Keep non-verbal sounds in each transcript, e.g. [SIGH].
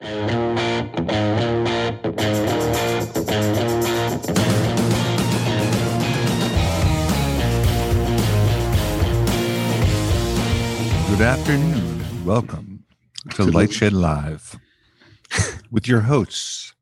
Good afternoon. Welcome to Lightshed Live with your hosts,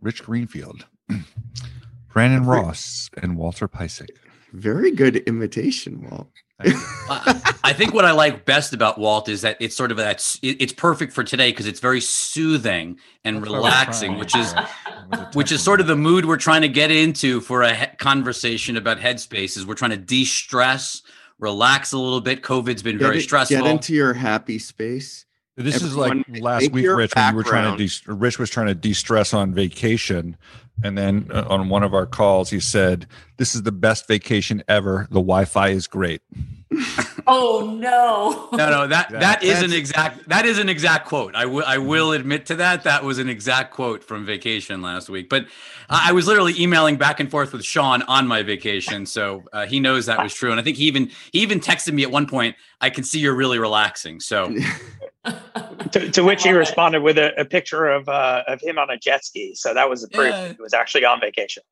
Rich Greenfield, [CLEARS THROAT] Brandon Ross, and Walter Piecyk. Very good imitation, Walt. I I think what I like best about Walt is that it's sort of that it's perfect for today because it's very soothing and That's what I was relaxing, which is Yeah. It was a [LAUGHS] which is sort of the mood we're trying to get into for a he- conversation about headspaces. We're trying to de-stress, relax a little bit. COVID's been very it- stressful. Get into your happy space. This is like last week, Rich, when you were trying to de- Rich was trying to de-stress on vacation, and then uh, on one of our calls, he said, "This is the best vacation ever. The Wi-Fi is great." [LAUGHS] Oh no. no, no, that Yeah, that is an exact that is an exact quote. I will I will admit to that. That was an exact quote from vacation last week. But I I was literally emailing back and forth with Sean on my vacation, so uh, he knows that was true. And I think he even he even texted me at one point. I can see you're really relaxing. So [LAUGHS] [LAUGHS] To, to which he Love it. responded with a, a picture of uh, of him on a jet ski. So that was the proof Yeah. he was actually on vacation.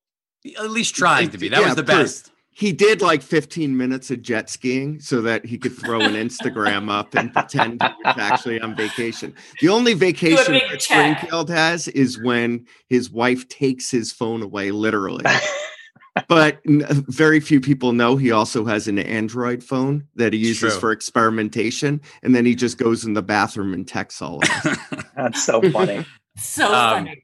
at least trying to be. That Yeah, was the proof. best. He did like 15 minutes of jet skiing so that he could throw an [LAUGHS] Instagram up and pretend he was actually on vacation. The only vacation that. Springfield has is when his wife takes his phone away, literally. [LAUGHS] but very few people know he also has an Android phone that he uses true. for experimentation. And then he just goes in the bathroom and texts all of us. [LAUGHS] That's so funny. so Um, funny.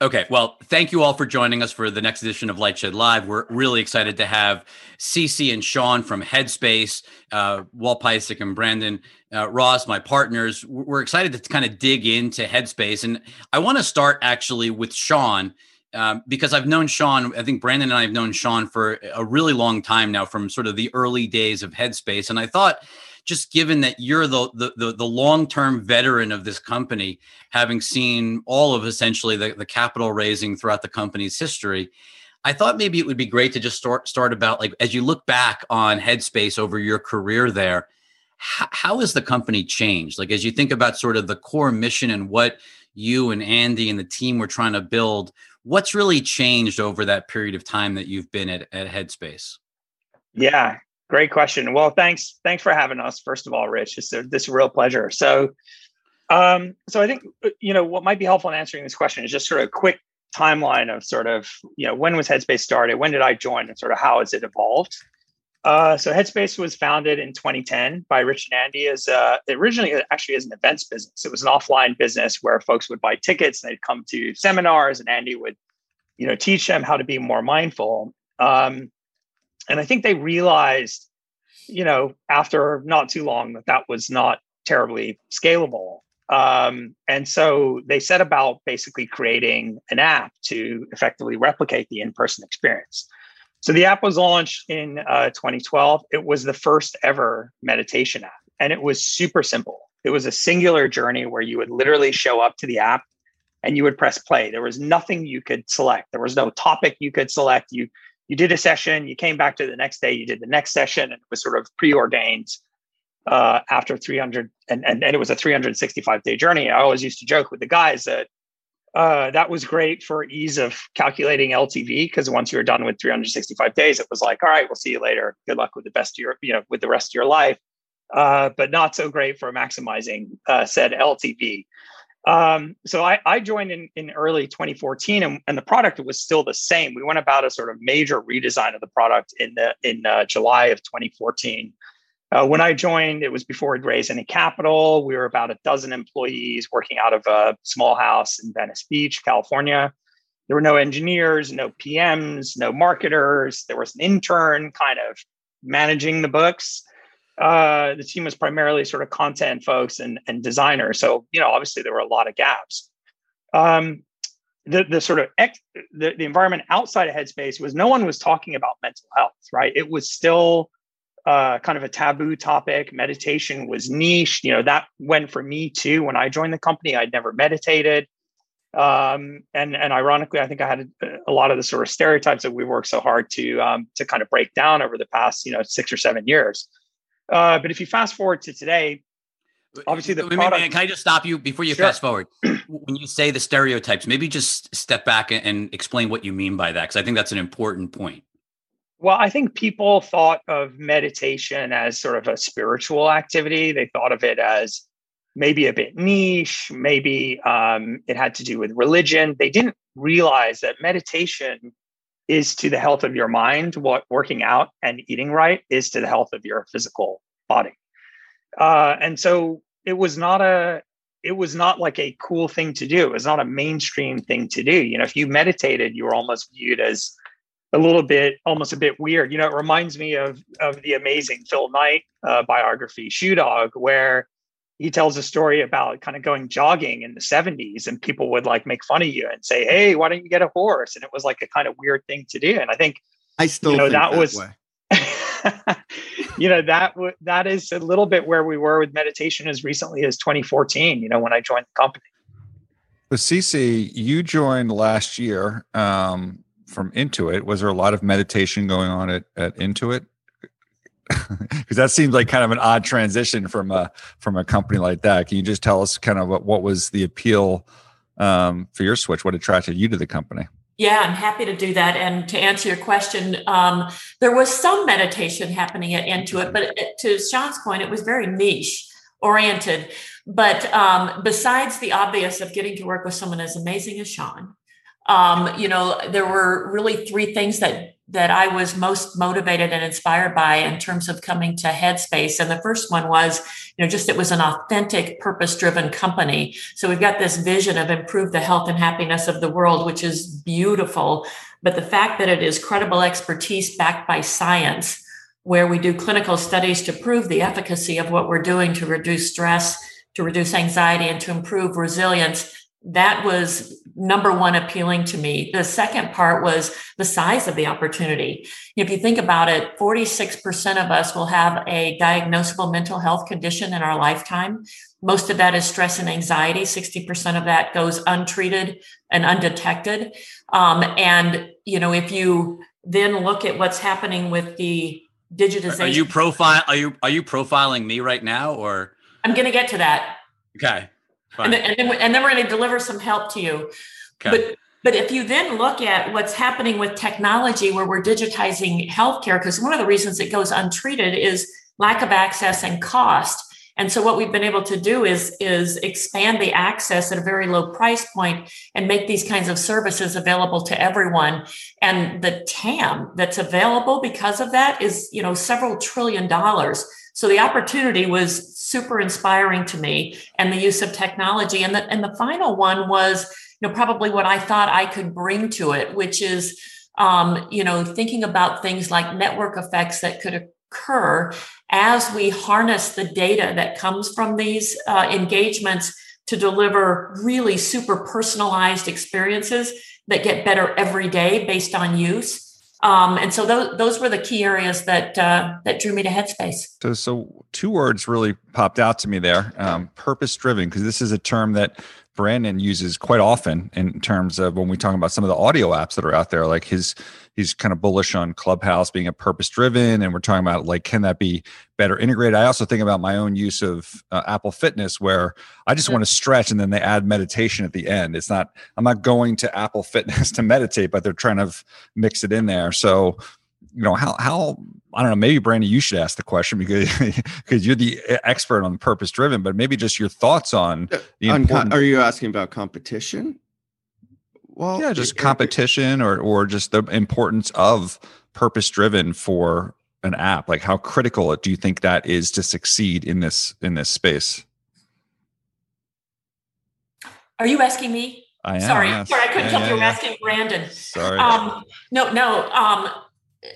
Okay, well, thank you all for joining us for the next edition of Lightshed Live. We're really excited to have Cece and Sean from Headspace, uh, Walt Piecyk and Brandon uh, Ross, my partners. We're we're excited to kind of dig into Headspace, and I want to start actually with Sean um, because I've known Sean. I think Brandon and I have known Sean for a really long time now, from sort of the early days of Headspace, and I thought. Just given that you're the the the, the long term veteran of this company, having seen all of essentially the, the capital raising throughout the company's history, I thought maybe it would be great to just start start about like as you look back on Headspace over your career there, how, how has the company changed? Like as you think about sort of the core mission and what you and Andy and the team were trying to build, what's really changed over that period of time that you've been at, at Headspace? Yeah, great question. Well, thanks thanks for having us. First of all, Rich, it's a, this is a real pleasure. So, um, so I think uh, you know what might be helpful in answering this question is just sort of a quick timeline of sort of you know when was Headspace started, when did I join, and sort of how has it evolved. Uh, so Headspace was founded in 2010 by Rich and Andy as uh, originally actually as an events business. It was an offline business where folks would buy tickets and they'd come to seminars, and Andy would, you know, teach them how to be more mindful. Um, and I think they realized, you know, after not too long that that was not terribly scalable. Um, and so they set about basically creating an app to effectively replicate the in-person experience. So the app was launched in uh, 2012. It was the first ever meditation app, and it was super simple. It was a singular journey where you would literally show up to the app and you would press play. There was nothing you could select. There was no topic you could select. You you did a session, you came back to the next day, you did the next session, and it was sort of preordained uh, after 300, and, and, and it was a 365 day journey. I always used to joke with the guys that uh, that was great for ease of calculating LTV because once you were done with 365 days, it was like, all right, we'll see you later. Good luck with the best of your, you know, with the rest of your life. Uh, but not so great for maximizing uh, said LTV. Um, so I, I joined in, in early 2014 and, and the product was still the same. We went about a sort of major redesign of the product in the in uh, July of 2014. Uh, when I joined, it was before we'd raised any capital. We were about a dozen employees working out of a small house in Venice Beach, California. There were no engineers, no PMs, no marketers. There was an intern kind of managing the books uh, the team was primarily sort of content folks and, and designers. So, you know, obviously there were a lot of gaps. Um, the, the sort of ex, the, the environment outside of Headspace was no one was talking about mental health, right? It was still uh, kind of a taboo topic. Meditation was niche. You know, that went for me too. When I joined the company, I'd never meditated. Um, and, and ironically, I think I had a, a lot of the sort of stereotypes that we worked so hard to, um, to kind of break down over the past, you know, six or seven years. Uh, but if you fast forward to today, obviously the Wait, product. Can I just stop you before you Sure. fast forward? [CLEARS THROAT] when you say the stereotypes, maybe just step back and, and explain what you mean by that, because I think that's an important point. Well, I think people thought of meditation as sort of a spiritual activity. They thought of it as maybe a bit niche, maybe um, it had to do with religion. They didn't realize that meditation is to the health of your mind what working out and eating right is to the health of your physical body. Uh, and so it was not a it was not like a cool thing to do. It was not a mainstream thing to do. You know, if you meditated, you were almost viewed as a little bit, almost a bit weird. You know, it reminds me of of the amazing Phil Knight uh, biography, Shoe Dog, where he tells a story about kind of going jogging in the 70s and people would like make fun of you and say, Hey, why don't you get a horse? And it was like a kind of weird thing to do. And I think I still You know, think that that, was- way. [LAUGHS] you know that w- that is a little bit where we were with meditation as recently as 2014 you know when i joined the company But Cece, you joined last year um, from Intuit. Was there a lot of meditation going on at, at Intuit? [LAUGHS] Because that seems like kind of an odd transition from a from a company like that. Can you just tell us kind of what, what was the appeal um, for your switch? What attracted you to the company? Yeah, I'm happy to do that. And to answer your question, um, there was some meditation happening at Intuit, but to Sean's point, it was very niche oriented. But um, besides the obvious of getting to work with someone as amazing as Sean, um, you know, there were really three things that that I was most motivated and inspired by in terms of coming to Headspace. And the first one was, you know, just it was an authentic, purpose-driven company. So we've got this vision of improve the health and happiness of the world, which is beautiful. But the fact that it is credible expertise backed by science, where we do clinical studies to prove the efficacy of what we're doing to reduce stress, to reduce anxiety, and to improve resilience, that was number one appealing to me. The second part was the size of the opportunity. If you think about it, 46% of us will have a diagnosable mental health condition in our lifetime. Most of that is stress and anxiety. 60% of that goes untreated and undetected. Um, and, you know, if you then look at what's happening with the digitization. Are you profile? Are you are you profiling me right now, or I'm going to get to that. okay? And then, and, then, we- and then we're going to deliver some help to you. okay. But but if you then look at what's happening with technology, where we're digitizing healthcare, because one of the reasons it goes untreated is lack of access and cost. And so what we've been able to do is is expand the access at a very low price point and make these kinds of services available to everyone. And the TAM that's available because of that is, you know, several trillion dollars. So the opportunity was super inspiring to me and the use of technology. And the and the final one was, you know, probably what I thought I could bring to it, which is um, you know, thinking about things like network effects that could occur as we harness the data that comes from these uh, engagements to deliver really super personalized experiences that get better every day based on use. Um, and so those, those were the key areas that uh, that drew me to Headspace. So, so two words really popped out to me there: um, purpose-driven, because this is a term that Brandon uses quite often in terms of when we talk about some of the audio apps that are out there. Like his, he's kind of bullish on Clubhouse being a purpose-driven, and we're talking about like can that be better integrated? I also think about my own use of uh, Apple Fitness, where I just want to stretch, and then they add meditation at the end. It's not I'm not going to Apple Fitness [LAUGHS] to meditate, but they're trying to mix it in there. So you know how how I don't know. Maybe Brandon, you should ask the question because [LAUGHS] because you're the expert on purpose driven. But maybe just your thoughts on the On important, are you asking about competition? Well, yeah, just it- it- competition or or just the importance of purpose driven for an app. Like how critical do you think that is to succeed in this in this space? Are you asking me? I am. sorry, yes. sorry, I couldn't Yeah, tell yeah, you were yeah. asking Brandon. Sorry. Um, no, no. Um,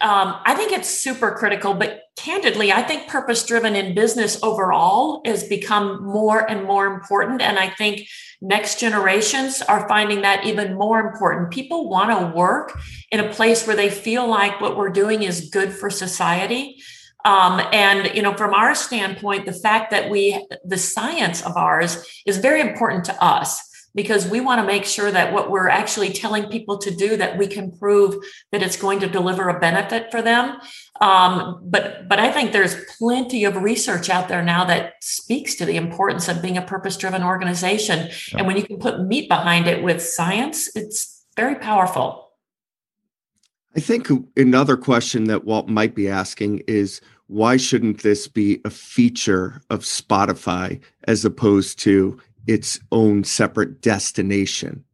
um, I think it's super critical, but candidly, I think purpose driven in business overall has become more and more important. And I think next generations are finding that even more important. People want to work in a place where they feel like what we're doing is good for society. Um, and you know, from our standpoint, the fact that we the science of ours is very important to us because we want to make sure that what we're actually telling people to do that we can prove that it's going to deliver a benefit for them. Um, but but i think there's plenty of research out there now that speaks to the importance of being a purpose driven organization. Yeah. and when you can put meat behind it with science it's very powerful. I think another question that walt might be asking is why shouldn't this be a feature of spotify as opposed to its own separate destination?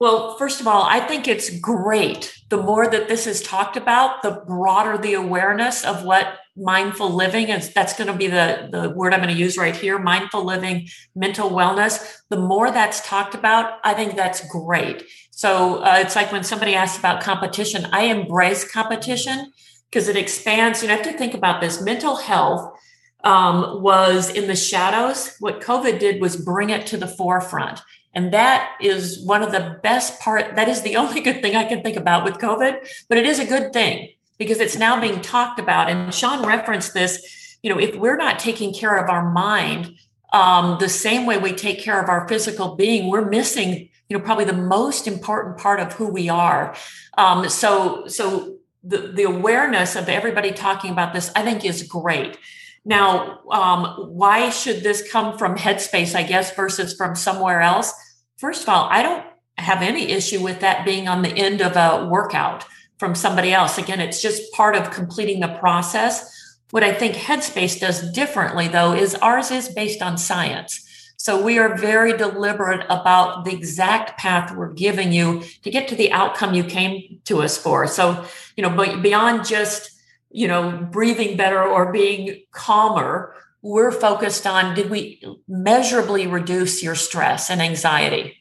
Well, first of all, I think it's great. The more that this is talked about, the broader the awareness of what mindful living is. That's going to be the, the word I'm going to use right here mindful living, mental wellness. The more that's talked about, I think that's great. So uh, it's like when somebody asks about competition, I embrace competition because it expands. You have to think about this mental health um, was in the shadows. What COVID did was bring it to the forefront. And that is one of the best part. That is the [LAUGHS] only good thing I can think about with COVID, but it is a good thing because it's now being talked about. And Sean referenced this. You know, if we're not taking care of our mind um, the same way we take care of our physical being, we're missing, you know, probably the most important part of who we are. Um, so, so the, the awareness of everybody talking about this, I think, is great. Now, um, why should this come from Headspace, I guess, versus from somewhere else? First of all, I don't have any issue with that being on the end of a workout from somebody else. Again, it's just part of completing the process. What I think Headspace does differently, though, is ours is based on science. So we are very deliberate about the exact path we're giving you to get to the outcome you came to us for. So, you know, but beyond just you know, breathing better or being calmer. We're focused on did we measurably reduce your stress and anxiety?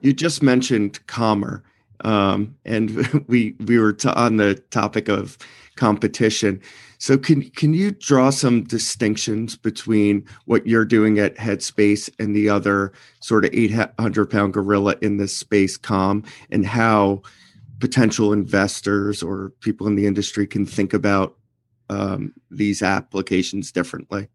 You just mentioned calmer, um, and [LAUGHS] we we were t- on the topic of competition. So can can you draw some distinctions between what you're doing at Headspace and the other sort of 800 pound gorilla in this space, Calm, and how potential investors or people in the industry can think about um, these applications differently?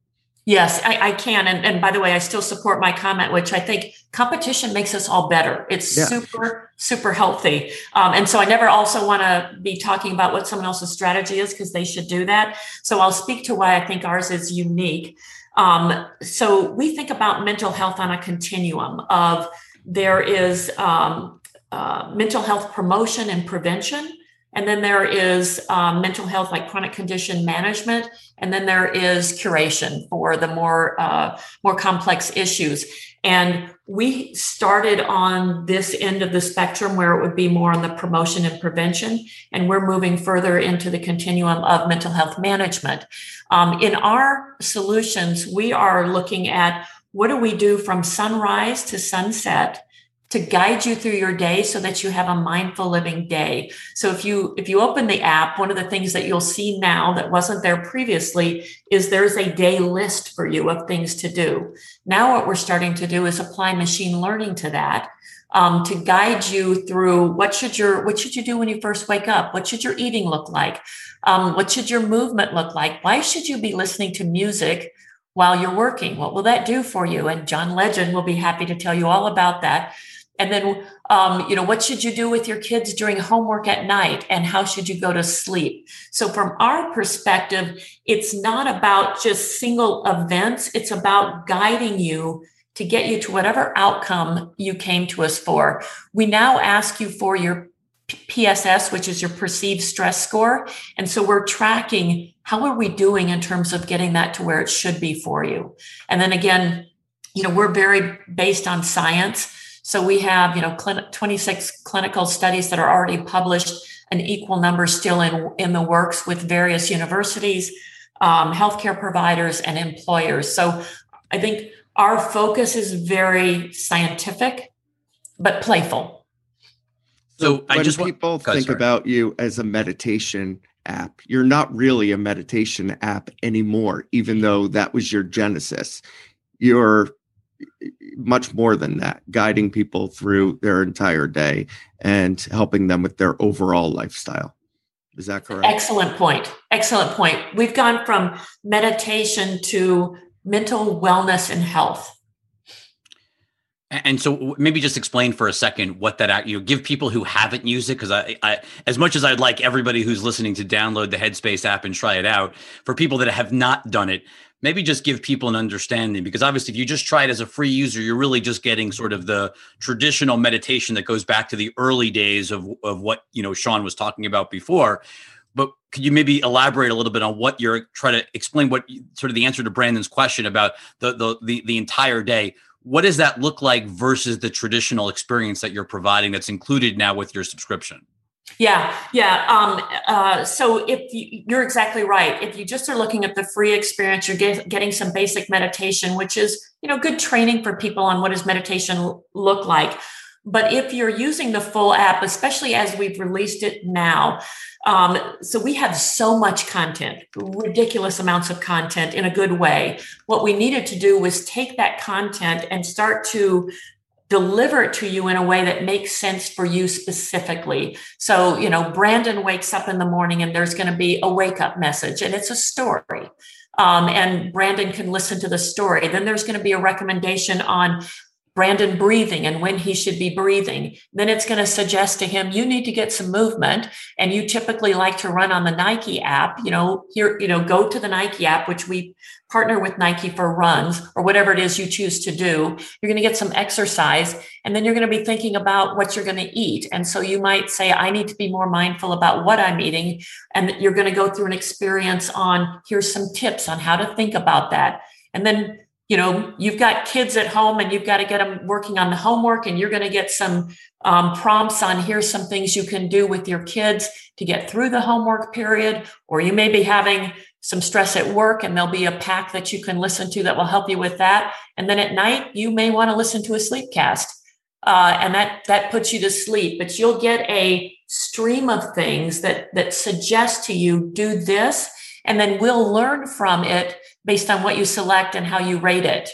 Yes, I, I can. And, and, by the way, I still support my comment, which I think competition makes us all better. It's yeah. super, super healthy. Um, and so I never also want to be talking about what someone else's strategy is because they should do that. So I'll speak to why I think ours is unique. Um, so we think about mental health on a continuum of there is um, uh, mental health promotion and prevention. And then there is um, mental health, like chronic condition management, and then there is curation for the more uh, more complex issues. And we started on this end of the spectrum where it would be more on the promotion and prevention, and we're moving further into the continuum of mental health management. Um, in our solutions, we are looking at what do we do from sunrise to sunset to guide you through your day so that you have a mindful living day. So if you if you open the app, one of the things that you'll see now that wasn't there previously is there's a day list for you of things to do. Now what we're starting to do is apply machine learning to that. Um, to guide you through what should your what should you do when you first wake up what should your eating look like um, what should your movement look like why should you be listening to music while you're working what will that do for you and john legend will be happy to tell you all about that and then, um, you know, what should you do with your kids during homework at night and how should you go to sleep? So, from our perspective, it's not about just single events, it's about guiding you to get you to whatever outcome you came to us for. We now ask you for your PSS, which is your perceived stress score. And so we're tracking how are we doing in terms of getting that to where it should be for you. And then again, you know, we're very based on science. So we have, you know, 26 clinical studies that are already published, an equal number still in, in the works with various universities, um, healthcare providers, and employers. So I think our focus is very scientific, but playful. So, so I just people want, think about you as a meditation app, you're not really a meditation app anymore, even though that was your genesis. You're much more than that, guiding people through their entire day and helping them with their overall lifestyle. Is that correct? Excellent point. Excellent point. We've gone from meditation to mental wellness and health. And so maybe just explain for a second what that you know, give people who haven't used it because I, I as much as I'd like everybody who's listening to download the Headspace app and try it out for people that have not done it maybe just give people an understanding because obviously if you just try it as a free user you're really just getting sort of the traditional meditation that goes back to the early days of of what you know Sean was talking about before. But could you maybe elaborate a little bit on what you're trying to explain what sort of the answer to Brandon's question about the the the, the entire day? What does that look like versus the traditional experience that you're providing that's included now with your subscription yeah, yeah. Um, uh, so if you, you're exactly right, if you just are looking at the free experience, you're get, getting some basic meditation, which is you know good training for people on what does meditation look like. But if you're using the full app, especially as we've released it now, um, so we have so much content, ridiculous amounts of content in a good way. What we needed to do was take that content and start to deliver it to you in a way that makes sense for you specifically. So, you know, Brandon wakes up in the morning and there's going to be a wake up message and it's a story. Um, and Brandon can listen to the story. Then there's going to be a recommendation on Brandon breathing and when he should be breathing. Then it's going to suggest to him, you need to get some movement. And you typically like to run on the Nike app, you know, here, you know, go to the Nike app, which we partner with Nike for runs or whatever it is you choose to do. You're going to get some exercise and then you're going to be thinking about what you're going to eat. And so you might say, I need to be more mindful about what I'm eating. And you're going to go through an experience on here's some tips on how to think about that. And then you know you've got kids at home and you've got to get them working on the homework and you're going to get some um, prompts on here's some things you can do with your kids to get through the homework period or you may be having some stress at work and there'll be a pack that you can listen to that will help you with that. And then at night you may want to listen to a sleep cast uh, and that that puts you to sleep. But you'll get a stream of things that that suggest to you do this and then we'll learn from it based on what you select and how you rate it.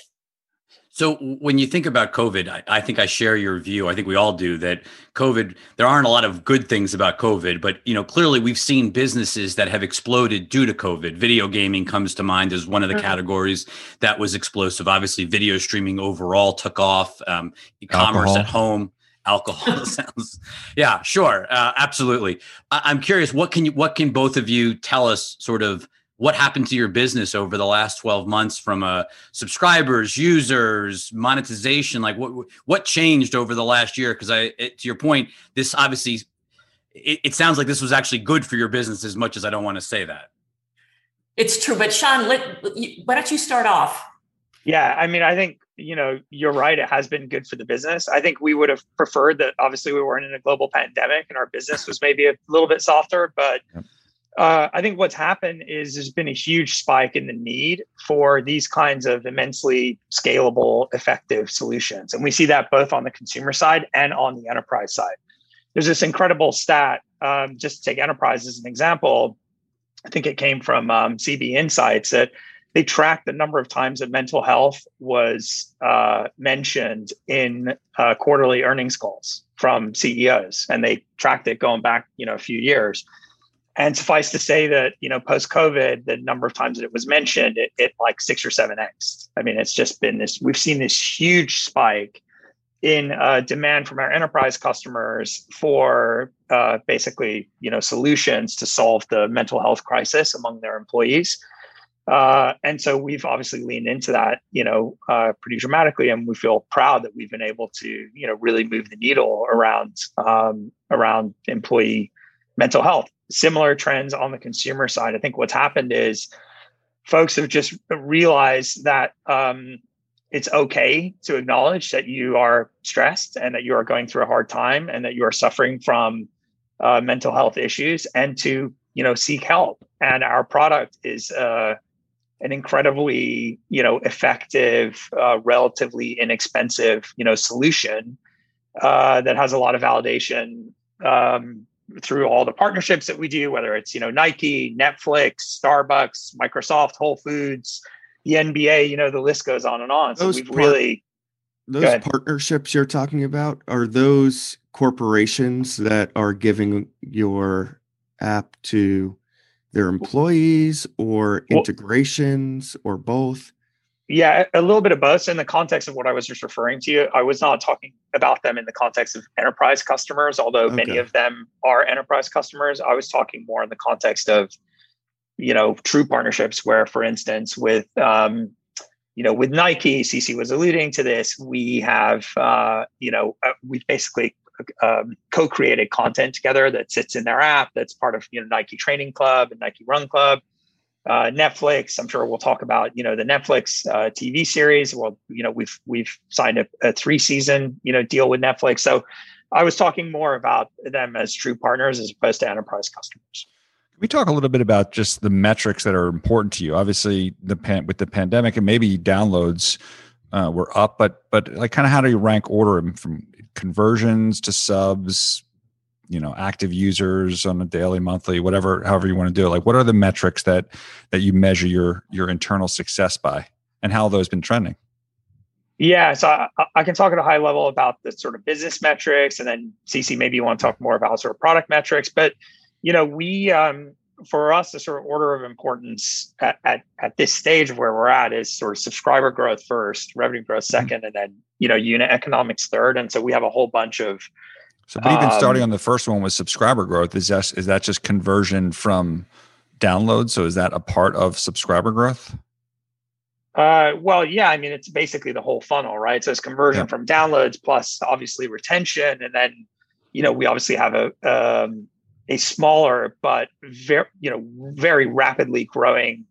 So when you think about COVID, I, I, think I share your view. I think we all do that COVID, there aren't a lot of good things about COVID, but you know, clearly we've seen businesses that have exploded due to COVID. Video gaming comes to mind as one of the mm-hmm. categories that was explosive. Obviously, video streaming overall took off, um, e-commerce Alcohol. at home alcohol [LAUGHS] sounds. Yeah sure uh, absolutely. I- am curious what can you what can both of you tell us sort of what happened to your business over the last 12 months from uh, subscribers users monetization? Like what what changed over the last year? Because i it, to your point this obviously it, it sounds like this was actually good for your business as much as i don't want to say that. It's true but sean let, why don't you start off? Yeah i mean i think you know, you're right. It has been good for the business. I think we would have preferred that. Obviously, we weren't in a global pandemic, and our business was maybe a little bit softer. But uh, I think what's happened is there's been a huge spike in the need for these kinds of immensely scalable, effective solutions, and we see that both on the consumer side and on the enterprise side. There's this incredible stat. Um, just to take enterprise as an example, I think it came from um, CB Insights that they tracked the number of times that mental health was uh, mentioned in uh, quarterly earnings calls from CEOs, and they tracked it going back, you know, a few years. And suffice to say that you know, post COVID, the number of times that it was mentioned, it, it like six or seven x. I mean, it's just been this. We've seen this huge spike in uh, demand from our enterprise customers for uh, basically, you know, solutions to solve the mental health crisis among their employees. Uh, and so we've obviously leaned into that, you know, uh, pretty dramatically, and we feel proud that we've been able to, you know, really move the needle around um, around employee mental health. Similar trends on the consumer side. I think what's happened is folks have just realized that um, it's okay to acknowledge that you are stressed and that you are going through a hard time and that you are suffering from uh, mental health issues, and to you know seek help. And our product is uh, an incredibly you know effective uh, relatively inexpensive you know solution uh, that has a lot of validation um, through all the partnerships that we do whether it's you know nike netflix starbucks microsoft whole foods the nba you know the list goes on and on. So those we've par- really those partnerships you're talking about are those corporations that are giving your app to their employees or integrations or both? Yeah, a little bit of both. In the context of what I was just referring to, I was not talking about them in the context of enterprise customers, although okay. many of them are enterprise customers. I was talking more in the context of, you know, true partnerships where, for instance, with, um, you know, with Nike, CeCe was alluding to this. We have, uh, you know, uh, we've basically um, co-created content together that sits in their app. That's part of you know Nike Training Club and Nike Run Club uh, Netflix. I'm sure we'll talk about you know the Netflix uh, TV series. Well, you know we've we've signed a, a, three season you know deal with Netflix. So I was talking more about them as true partners as opposed to enterprise customers. Can we talk a little bit about just the metrics that are important to you? Obviously, the pan, with the pandemic and maybe downloads uh, were up, but but like kind of how do you rank order them from conversions to subs, you know active users on a daily monthly whatever however you want to do it? Like what are the metrics that that you measure your your internal success by and how those been trending? Yeah so I, I, can talk at a high level about the sort of business metrics and then CeCe maybe you want to talk more about sort of product metrics but you know we um for us the sort of order of importance at, at, at this stage of where we're at is sort of subscriber growth first revenue growth 2nd mm-hmm. and then you know unit economics third and so we have a whole bunch of so, but even um, starting on the first one with subscriber growth, is that is that just conversion from downloads? So, is that a part of subscriber growth? Uh, well, yeah. I mean, it's basically the whole funnel, right? So, it's conversion yeah. from downloads plus obviously retention, and then you know we obviously have a um, a smaller but very you know very rapidly growing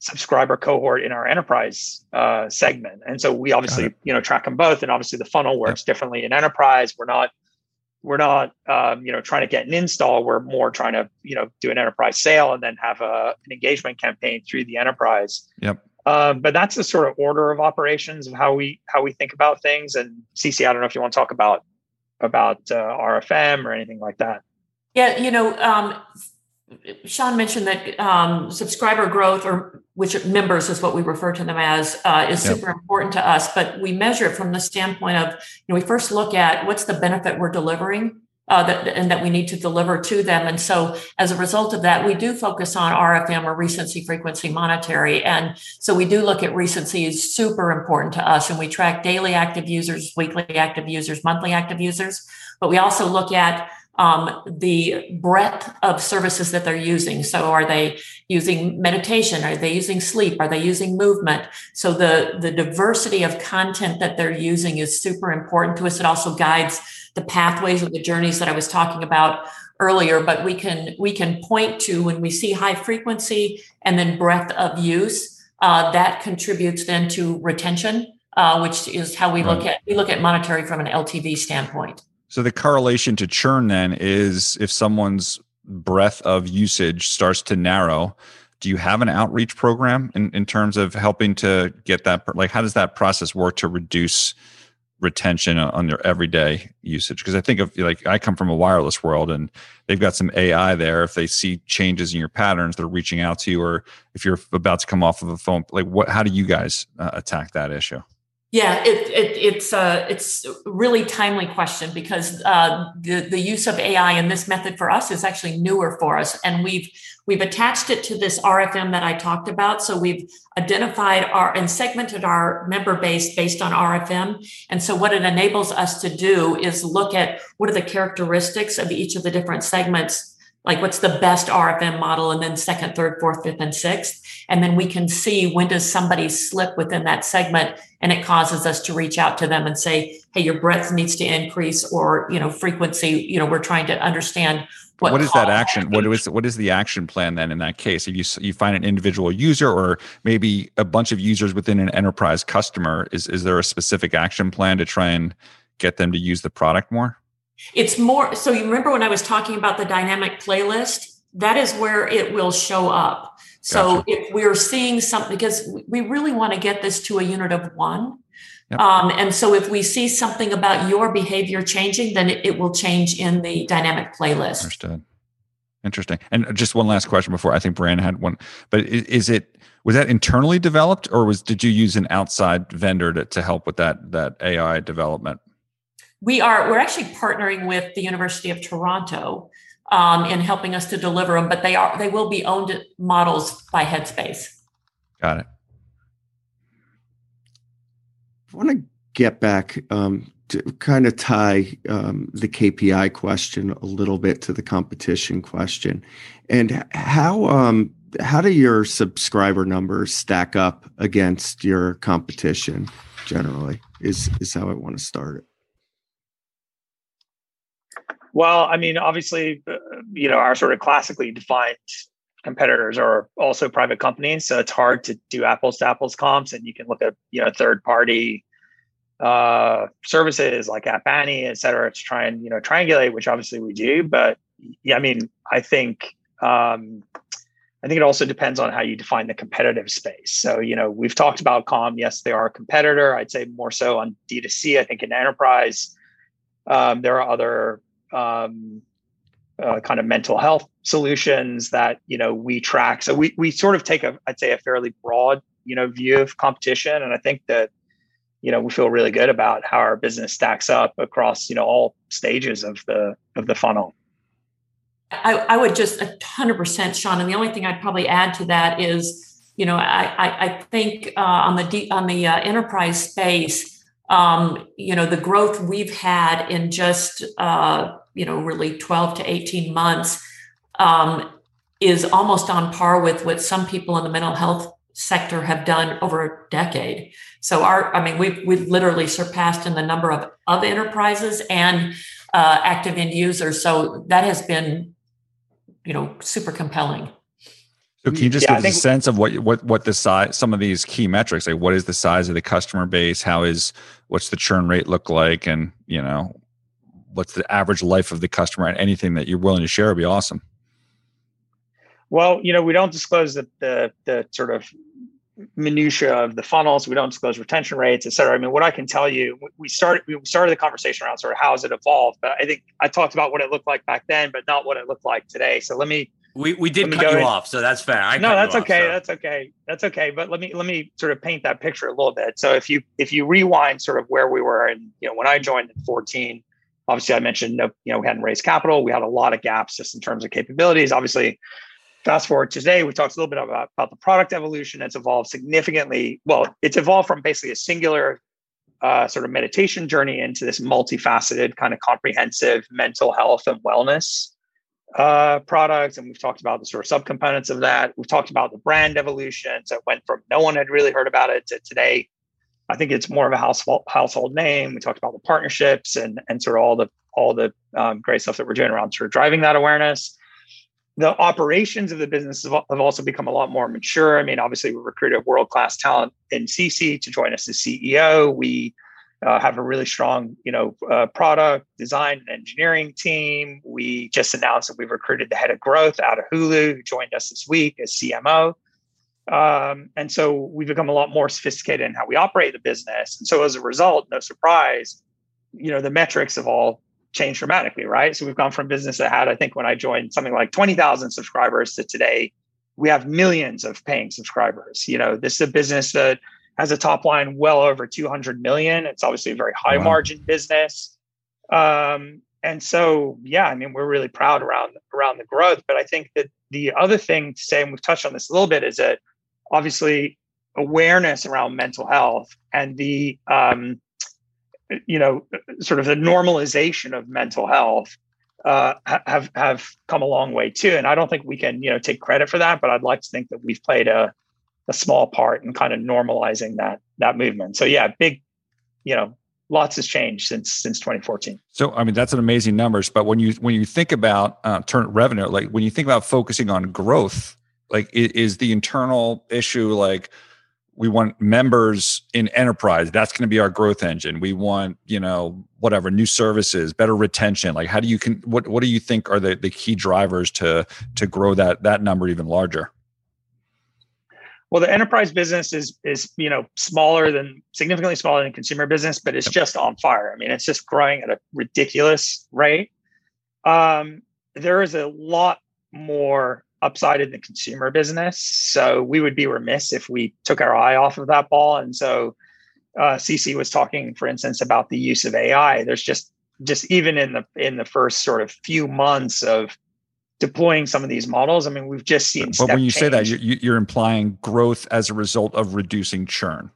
subscriber cohort in our enterprise uh, segment, and so we obviously you know track them both, and obviously the funnel works yeah. differently in enterprise. We're not we're not um, you know trying to get an install. We're more trying to you know do an enterprise sale and then have a, an engagement campaign through the enterprise. Yep. Um, but that's the sort of order of operations of how we how we think about things. And CeCe i don't know if you want to talk about about uh, rfm or anything like that yeah you know um, Sean mentioned that um, subscriber growth, or which members is what we refer to them as, uh, is yep. super important to us. But we measure it from the standpoint of, you know, we first look at what's the benefit we're delivering uh, that, and that we need to deliver to them. And so, as a result of that, we do focus on RFM or recency, frequency, monetary. And so, we do look at recency is super important to us, and we track daily active users, weekly active users, monthly active users. But we also look at um, the breadth of services that they're using. So, are they using meditation? Are they using sleep? Are they using movement? So, the the diversity of content that they're using is super important to us. It also guides the pathways of the journeys that I was talking about earlier. But we can we can point to when we see high frequency and then breadth of use. Uh, that contributes then to retention, uh, which is how we look at we look at monetary from an LTV standpoint. So the correlation to churn then is if someone's breadth of usage starts to narrow, do you have an outreach program in, in terms of helping to get that like how does that process work to reduce retention on their everyday usage? Because i think of like i come from a wireless world and they've got some ai there. If they see changes in your patterns they're reaching out to you or if you're about to come off of a phone like what how do you guys uh, attack that issue yeah, it, it, it's a uh, it's a really timely question because uh, the the use of AI in this method for us is actually newer for us, and we've we've attached it to this RFM that I talked about. So we've identified our and segmented our member base based on RFM, and so what it enables us to do is look at what are the characteristics of each of the different segments like what's the best RFM model and then second, third, fourth, fifth, and sixth. And then we can see when does somebody slip within that segment and it causes us to reach out to them and say, hey, your breadth needs to increase or, you know, frequency, you know, we're trying to understand what, what is that action? What is what is the action plan then in that case? If you you find an individual user or maybe a bunch of users within an enterprise customer, is is there a specific action plan to try and get them to use the product more? It's more so you remember when I was talking about the dynamic playlist? That is where it will show up. So gotcha. if we're seeing something, because we really want to get this to a unit of one. Yep. Um, and so if we see something about your behavior changing, then it, it will change in the dynamic playlist. Understood. Interesting. And just one last question before I think Brian had one, but is, is it was that internally developed or was did you use an outside vendor to, to help with that that AI development? We are we're actually partnering with the University of Toronto um, in helping us to deliver them, but they are they will be owned models by Headspace. Got it. I want to get back um, to kind of tie um, the KPI question a little bit to the competition question, and how um, how do your subscriber numbers stack up against your competition? Generally, is is how I want to start it. Well, I mean, obviously, uh, you know, our sort of classically defined competitors are also private companies, so it's hard to do apples to apples comps, and you can look at you know third party uh, services like App Annie, et cetera, to try and you know triangulate, which obviously we do. But yeah, I mean, I think um, I think it also depends on how you define the competitive space. So you know, we've talked about Calm. Yes, they are a competitor. I'd say more so on D2C. I think in enterprise, um, there are other um, uh, kind of mental health solutions that you know we track. So we we sort of take a I'd say a fairly broad you know view of competition, and I think that you know we feel really good about how our business stacks up across you know all stages of the of the funnel. I, I would just a hundred percent sean. And the only thing i'd probably add to that is you know i i, I think uh, on the D, on the uh, enterprise space um, you know the growth we've had in just uh, you know really 12 to 18 months um, is almost on par with what some people in the mental health sector have done over a decade. So our, I mean, we've we've literally surpassed in the number of of enterprises and uh, active end users. So that has been, you know, super compelling. So can you just yeah, give us a sense of what what what the size some of these key metrics like what is the size of the customer base how is what's the churn rate look like and you know what's the average life of the customer and anything that you're willing to share would be awesome. Well, you know, we don't disclose the the, the sort of minutia of the funnels. We don't disclose retention rates, et cetera. I mean, what I can tell you, we started we started the conversation around sort of how has it evolved, but I think I talked about what it looked like back then, but not what it looked like today. So let me. We, we did cut you off, so that's fair. I no, that's okay. Off, so. That's okay. That's okay. But let me let me sort of paint that picture a little bit. So if you if you rewind sort of where we were, and you know when I joined in 14, obviously I mentioned no, you know we hadn't raised capital. We had a lot of gaps just in terms of capabilities. Obviously, fast forward today, we talked a little bit about, about the product evolution. It's evolved significantly. Well, it's evolved from basically a singular uh, sort of meditation journey into this multifaceted, kind of comprehensive mental health and wellness uh. And we've talked about the sort of subcomponents of that. We've talked about the brand evolution. So it went from no one had really heard about it to today. I think it's more of a household household name. We talked about the partnerships and and sort of all the all the um, great stuff that we're doing around sort of driving that awareness the operations of the business have also become a lot more mature. I mean, obviously, we recruited world class talent in CeCe to join us as CEO. We uh, have a really strong, you know, uh, product design and engineering team. We just announced that we've recruited the head of growth out of Hulu, who joined us this week as CMO. Um, and so we've become a lot more sophisticated in how we operate the business. And so as a result, no surprise, you know, the metrics have all changed dramatically, right? So we've gone from business that had, I think, when I joined, something like twenty thousand subscribers to today, we have millions of paying subscribers. You know, this is a business that has a top line well over two hundred million. It's obviously a very high wow. margin business. Um, and so, yeah, I mean, we're really proud around around the growth. But I think that the other thing to say, and we've touched on this a little bit, is that obviously awareness around mental health and the um, you know, sort of the normalization of mental health uh, have have come a long way too. And I don't think we can, you know, take credit for that, but I'd like to think that we've played a a small part in kind of normalizing that that movement. So yeah, big, you know, lots has changed since since 2014. So I mean, that's an amazing numbers. But when you when you think about uh, turn revenue, like when you think about focusing on growth, like is, the internal issue like we want members in enterprise that's going to be our growth engine. We want you know whatever new services better retention like how do you can what what do you think are the, the key drivers to to grow that that number even larger? Well the enterprise business is is you know smaller than significantly smaller than consumer business but it's just on fire. I mean it's just growing at a ridiculous rate. Um, there is a lot more upside in the consumer business. So we would be remiss if we took our eye off of that ball. And so uh, CeCe was talking, for instance, about the use of AI. There's just just even in the in the first sort of few months of deploying some of these models. I mean, we've just seen. But when you change. say that, you're, you're implying growth as a result of reducing churn.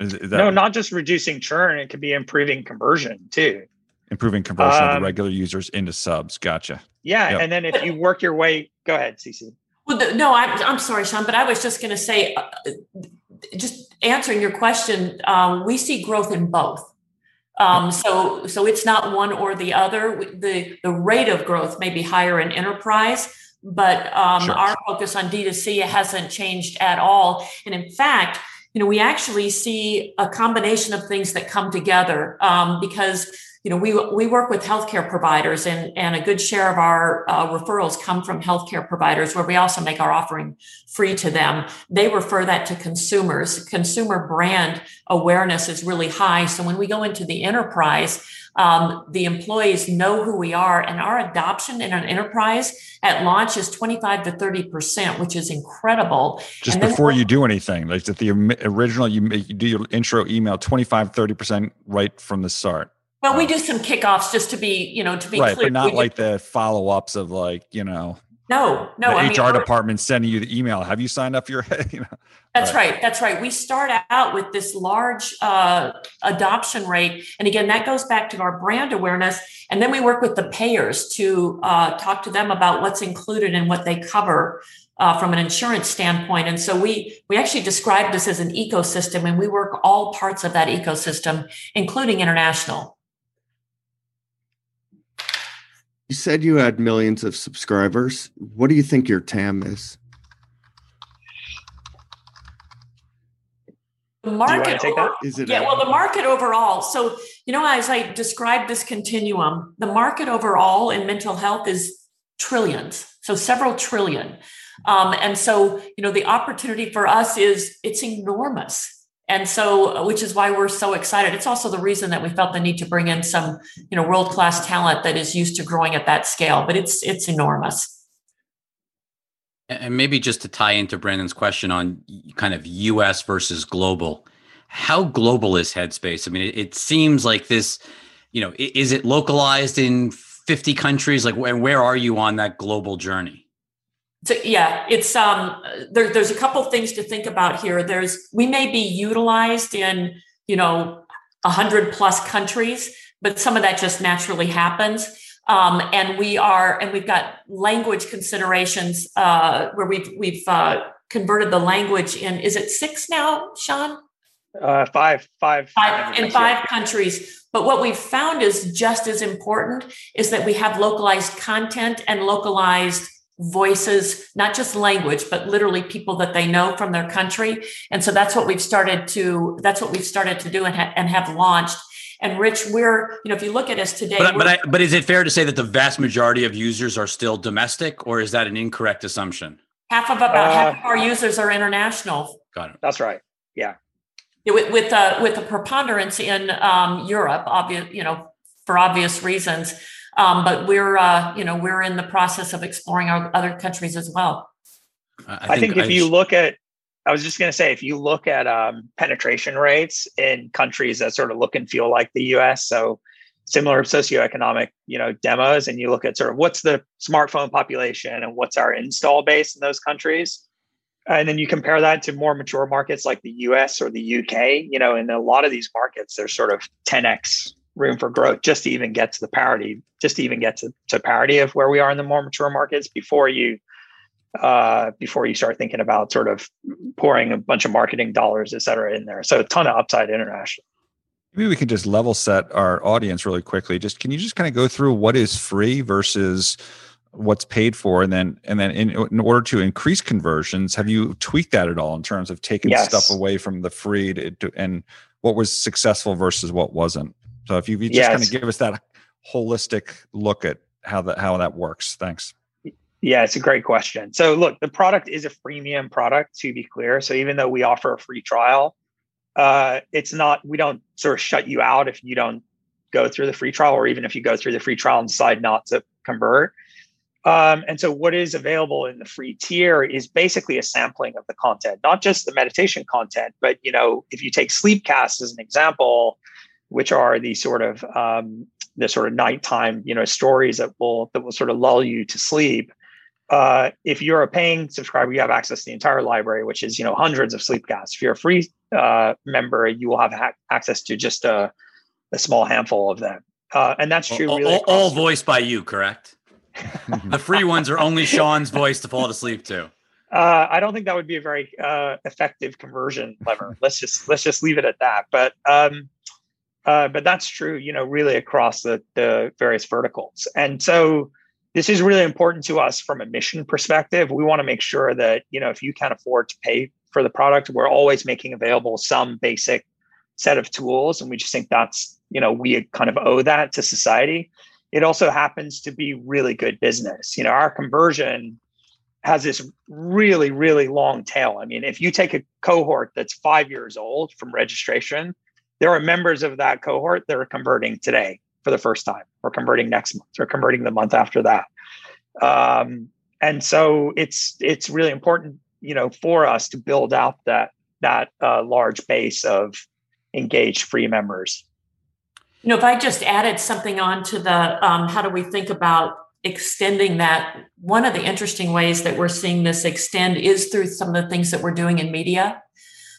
Is, is no, not just reducing churn. It could be improving conversion too. Improving conversion um, of the Um, regular users into subs. Gotcha. Yeah, Yep. and then if you work your way, go ahead, CeCe. Well, the, no, I'm, I'm sorry, Sean, but I was just going to say, uh, just answering your question, um, we see growth in both. Um, so, so it's not one or the other. The the rate of growth may be higher in enterprise, but um, Sure. our focus on D2C hasn't changed at all. And in fact, you know, we actually see a combination of things that come together um, because you know we we work with healthcare providers and and a good share of our uh, referrals come from healthcare providers where we also make our offering free to them. They refer that to consumers. Consumer brand awareness is really high. So when we go into the enterprise um, the employees know who we are and our adoption in an enterprise at launch is 25 to 30 percent which is incredible. Just then before you do anything, like that the original, you, make, you do your intro email 25, 30% right from the start. Well we do some kickoffs just to be you know to be Right. clear But not We do- like the follow ups of like, you know, no no the I HR our- department sending you the email. Have you signed up for your, [LAUGHS] you know, That's right. That's right. We start out with this large uh, adoption rate. And again, that goes back to our brand awareness. And then we work with the payers to uh, talk to them about what's included and what they cover uh, from an insurance standpoint. And so we, we actually describe this as an ecosystem and we work all parts of that ecosystem, including international. You said you had millions of subscribers. What do you think your TAM is? The Do you want market to take that? Is it Yeah, a- well, the market overall. So, you know, as I described this continuum, the market overall in mental health is trillions, so several trillion. Um, and so, you know, the opportunity for us is it's enormous. And so, uh, which is why we're so excited. It's also the reason that we felt the need to bring in some, you know, world class talent that is used to growing at that scale. But it's it's enormous. And maybe just to tie into Brandon's question on kind of US versus global, how global is Headspace? I mean, it, it seems like this, you know, is it localized in 50 countries? Like, where, where are you on that global journey? So yeah, it's um there, there's a couple things to think about here. There's we may be utilized in you know a hundred plus countries, but some of that just naturally happens. Um, and we are and we've got language considerations uh, where we've we've uh, converted the language in. Is it six now, Sean? Uh, five, five, five in five countries. But what we've found is just as important is that we have localized content and localized voices, not just language, but literally people that they know from their country. And so that's what we've started to that's what we've started to do and, ha- and have launched. And Rich, we're you know if you look at us today, But, but, I, but is it fair to say that the vast majority of users are still domestic, or is that an incorrect assumption? half of about half Uh, of our users are international. Got it. That's right. Yeah, with with uh, with a preponderance in um, Europe, obvious you know for obvious reasons. Um, but we're uh, you know we're in the process of exploring our other countries as well. I, think, if you look at, I was just going to say, if you look at um, penetration rates in countries that sort of look and feel like the U.S., so similar socioeconomic, you know, demos, and you look at sort of what's the smartphone population and what's our install base in those countries, and then you compare that to more mature markets like the U.S. or the U.K. You know, in a lot of these markets, there's sort of 10x room for growth just to even get to the parity, just to even get to, to parity of where we are in the more mature markets before you uh, before you start thinking about sort of pouring a bunch of marketing dollars, et cetera, in there. So a ton of upside international. Maybe we can just level set our audience really quickly. Just can you just kind of go through what is free versus what's paid for, and then and then in, in order to increase conversions, have you tweaked that at all in terms of taking Yes. stuff away from the free to, to and what was successful versus what wasn't? So if you could just Yes. kind of give us that holistic look at how that how that works. Thanks. Yeah, it's a great question. So look, the product is a freemium product to be clear. So even though we offer a free trial, uh, it's not, we don't sort of shut you out if you don't go through the free trial, or even if you go through the free trial and decide not to convert. Um, and so what is available in the free tier is basically a sampling of the content, not just the meditation content, but you know, if you take Sleepcast as an example, which are the sort of um, the sort of nighttime, you know, stories that will that will sort of lull you to sleep. uh, if you're a paying subscriber, you have access to the entire library, which is you know hundreds of sleepcasts. If you're a free uh, member, you will have ha- access to just a, a, small handful of them, uh, and that's true. All, really all, all voiced by you, correct? [LAUGHS] the free ones are only Sean's voice to fall asleep to. Uh, I don't think that would be a very uh, effective conversion lever. let's just let's just leave it at that. But um, uh, but that's true, you know, really across the the various verticals. And so this is really important to us from a mission perspective. We want to make sure that you know if you can't afford to pay for the product, we're always making available some basic set of tools, and we just think that's you know we kind of owe that to society. It also happens to be really good business. You know, our conversion has this really, really long tail. I mean, if you take a cohort that's five years old from registration, there are members of that cohort that are converting today for the first time, or converting next month, or converting the month after that. Um, and so it's it's really important, you know, for us to build out that that uh, large base of engaged free members. You know, if I just added something on to the um, how do we think about extending that one of the interesting ways that we're seeing this extend is through some of the things that we're doing in media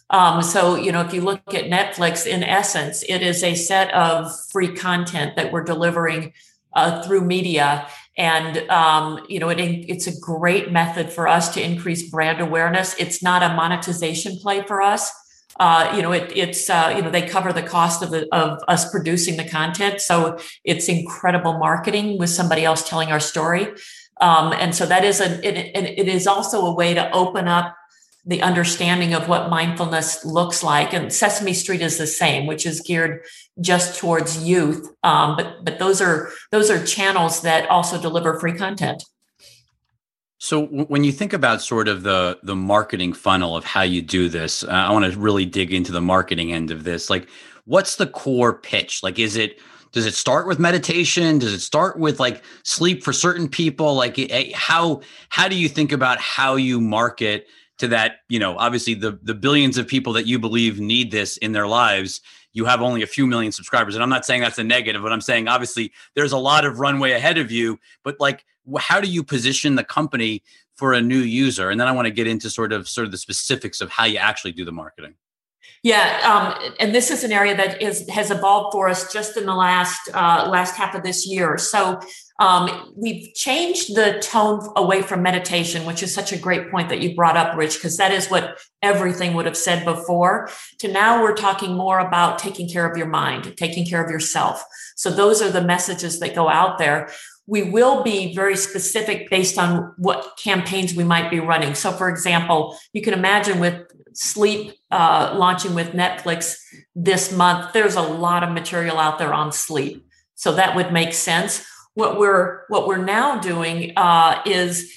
um, so you know if you look at netflix in essence it is a set of free content that we're delivering uh, through media. And um, you know it, it's a great method for us to increase brand awareness. It's not a monetization play for us. Uh, you know, it, it's uh, you know they cover the cost of the of us producing the content, so it's incredible marketing with somebody else telling our story, um, and so that is a it, it is also a way to open up the understanding of what mindfulness looks like. And Sesame Street is the same, which is geared just towards youth, um, but but those are those are channels that also deliver free content. So when you think about sort of the the marketing funnel of how you do this, uh, I want to really dig into the marketing end of this. Like, what's the core pitch? Like, is it does it start with meditation? Does it start with like sleep for certain people? Like, how how do you think about how you market to that? You know, obviously the the billions of people that you believe need this in their lives. You have only a few million subscribers, and I'm not saying that's a negative, but I'm saying obviously there's a lot of runway ahead of you. But like, how do you position the company for a new user? And then I want to get into sort of sort of the specifics of how you actually do the marketing. Yeah, um, and this is an area that is has evolved for us just in the last uh, last half of this year. So um, we've changed the tone away from meditation, which is such a great point that you brought up, Rich, because that is what everything would have said before. To now, we're talking more about taking care of your mind, taking care of yourself. So those are the messages that go out there we will be very specific based on what campaigns we might be running. So, for example, you can imagine with sleep uh, launching with Netflix this month, there's a lot of material out there on sleep. So that would make sense. What we're what we're now doing uh, is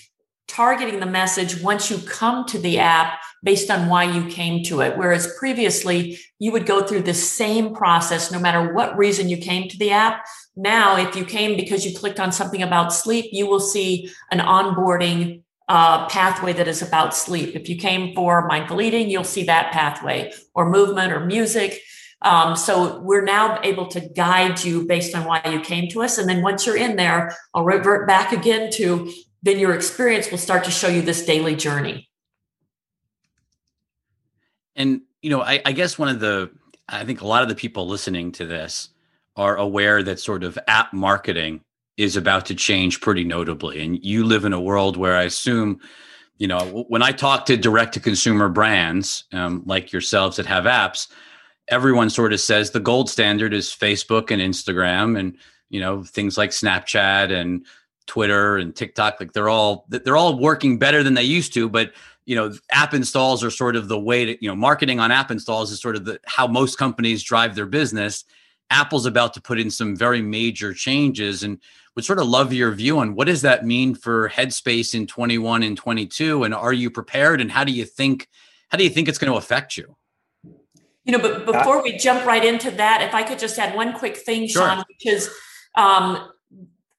targeting the message once you come to the app based on why you came to it. Whereas previously, you would go through the same process no matter what reason you came to the app. Now, if you came because you clicked on something about sleep, you will see an onboarding uh, pathway that is about sleep. If you came for mindful eating, you'll see that pathway or movement or music. Um, so we're now able to guide you based on why you came to us. And then once you're in there, I'll revert back again to then your experience will start to show you this daily journey. And, you know, I, I guess one of the, I think a lot of the people listening to this are aware that sort of app marketing is about to change pretty notably. And you live in a world where I assume, you know, when I talk to direct to consumer brands um, like yourselves that have apps, everyone sort of says the gold standard is Facebook and Instagram and, you know, things like Snapchat and Twitter and TikTok. Like they're all, they're all working better than they used to, but you know app installs are sort of the way to you know marketing on app installs is sort of the how most companies drive their business Apple's about to put in some very major changes and would sort of love your view on what does that mean for headspace in 21 and 22 and are you prepared and how do you think how do you think it's going to affect you you know but before we jump right into that if i could just add one quick thing sure. sean which is um,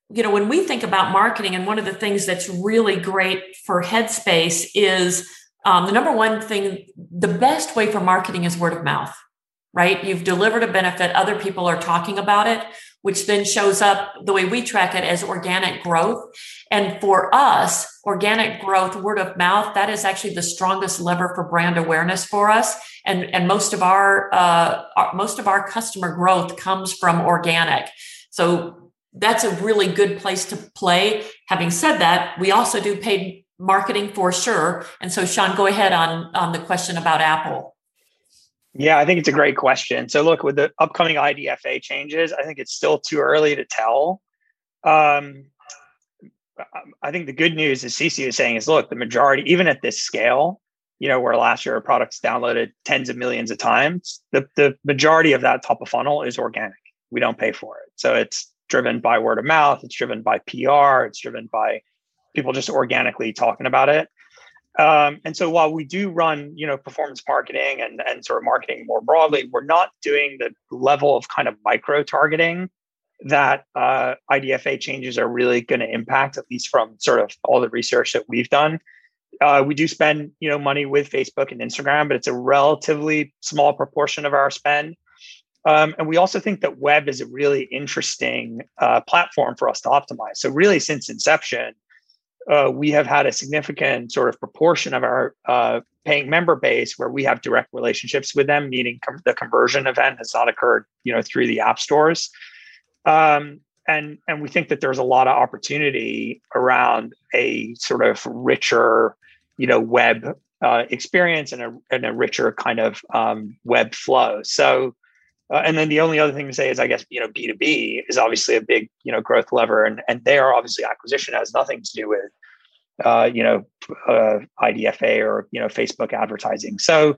you know when we think about marketing and one of the things that's really great for headspace is um, the number one thing the best way for marketing is word of mouth right? You've delivered a benefit, other people are talking about it. Which then shows up the way we track it as organic growth. And for us, organic growth, word of mouth, that is actually the strongest lever for brand awareness for us. And, and most of our, uh, our most of our customer growth comes from organic. So that's a really good place to play. Having said that, we also do paid marketing for sure. And so Sean, go ahead on, on the question about Apple. Yeah, I think it's a great question. So, look, with the upcoming IDFA changes, I think it's still too early to tell. Um, I think the good news, as CeCe is saying, is look, the majority, even at this scale, you know, where last year our products downloaded tens of millions of times, the, the majority of that top of funnel is organic. We don't pay for it. So it's driven by word of mouth, it's driven by PR, it's driven by people just organically talking about it. Um, and so while we do run, you know, performance marketing and, and sort of marketing more broadly, we're not doing the level of kind of micro targeting that uh, IDFA changes are really going to impact, at least from sort of all the research that we've done. Uh, we do spend, you know, money with Facebook and Instagram, but it's a relatively small proportion of our spend. Um, and we also think that web is a really interesting uh, platform for us to optimize. So really, since inception, uh, we have had a significant sort of proportion of our uh, paying member base where we have direct relationships with them, meaning com- the conversion event has not occurred, you know, through the app stores. Um, and and we think that there's a lot of opportunity around a sort of richer, you know, web uh, experience and a and a richer kind of um, web flow. So. Uh, and then the only other thing to say is, I guess, you know, B2B is obviously a big, you know, growth lever. And, and there, obviously, acquisition has nothing to do with, uh, you know, uh, IDFA or, you know, Facebook advertising. So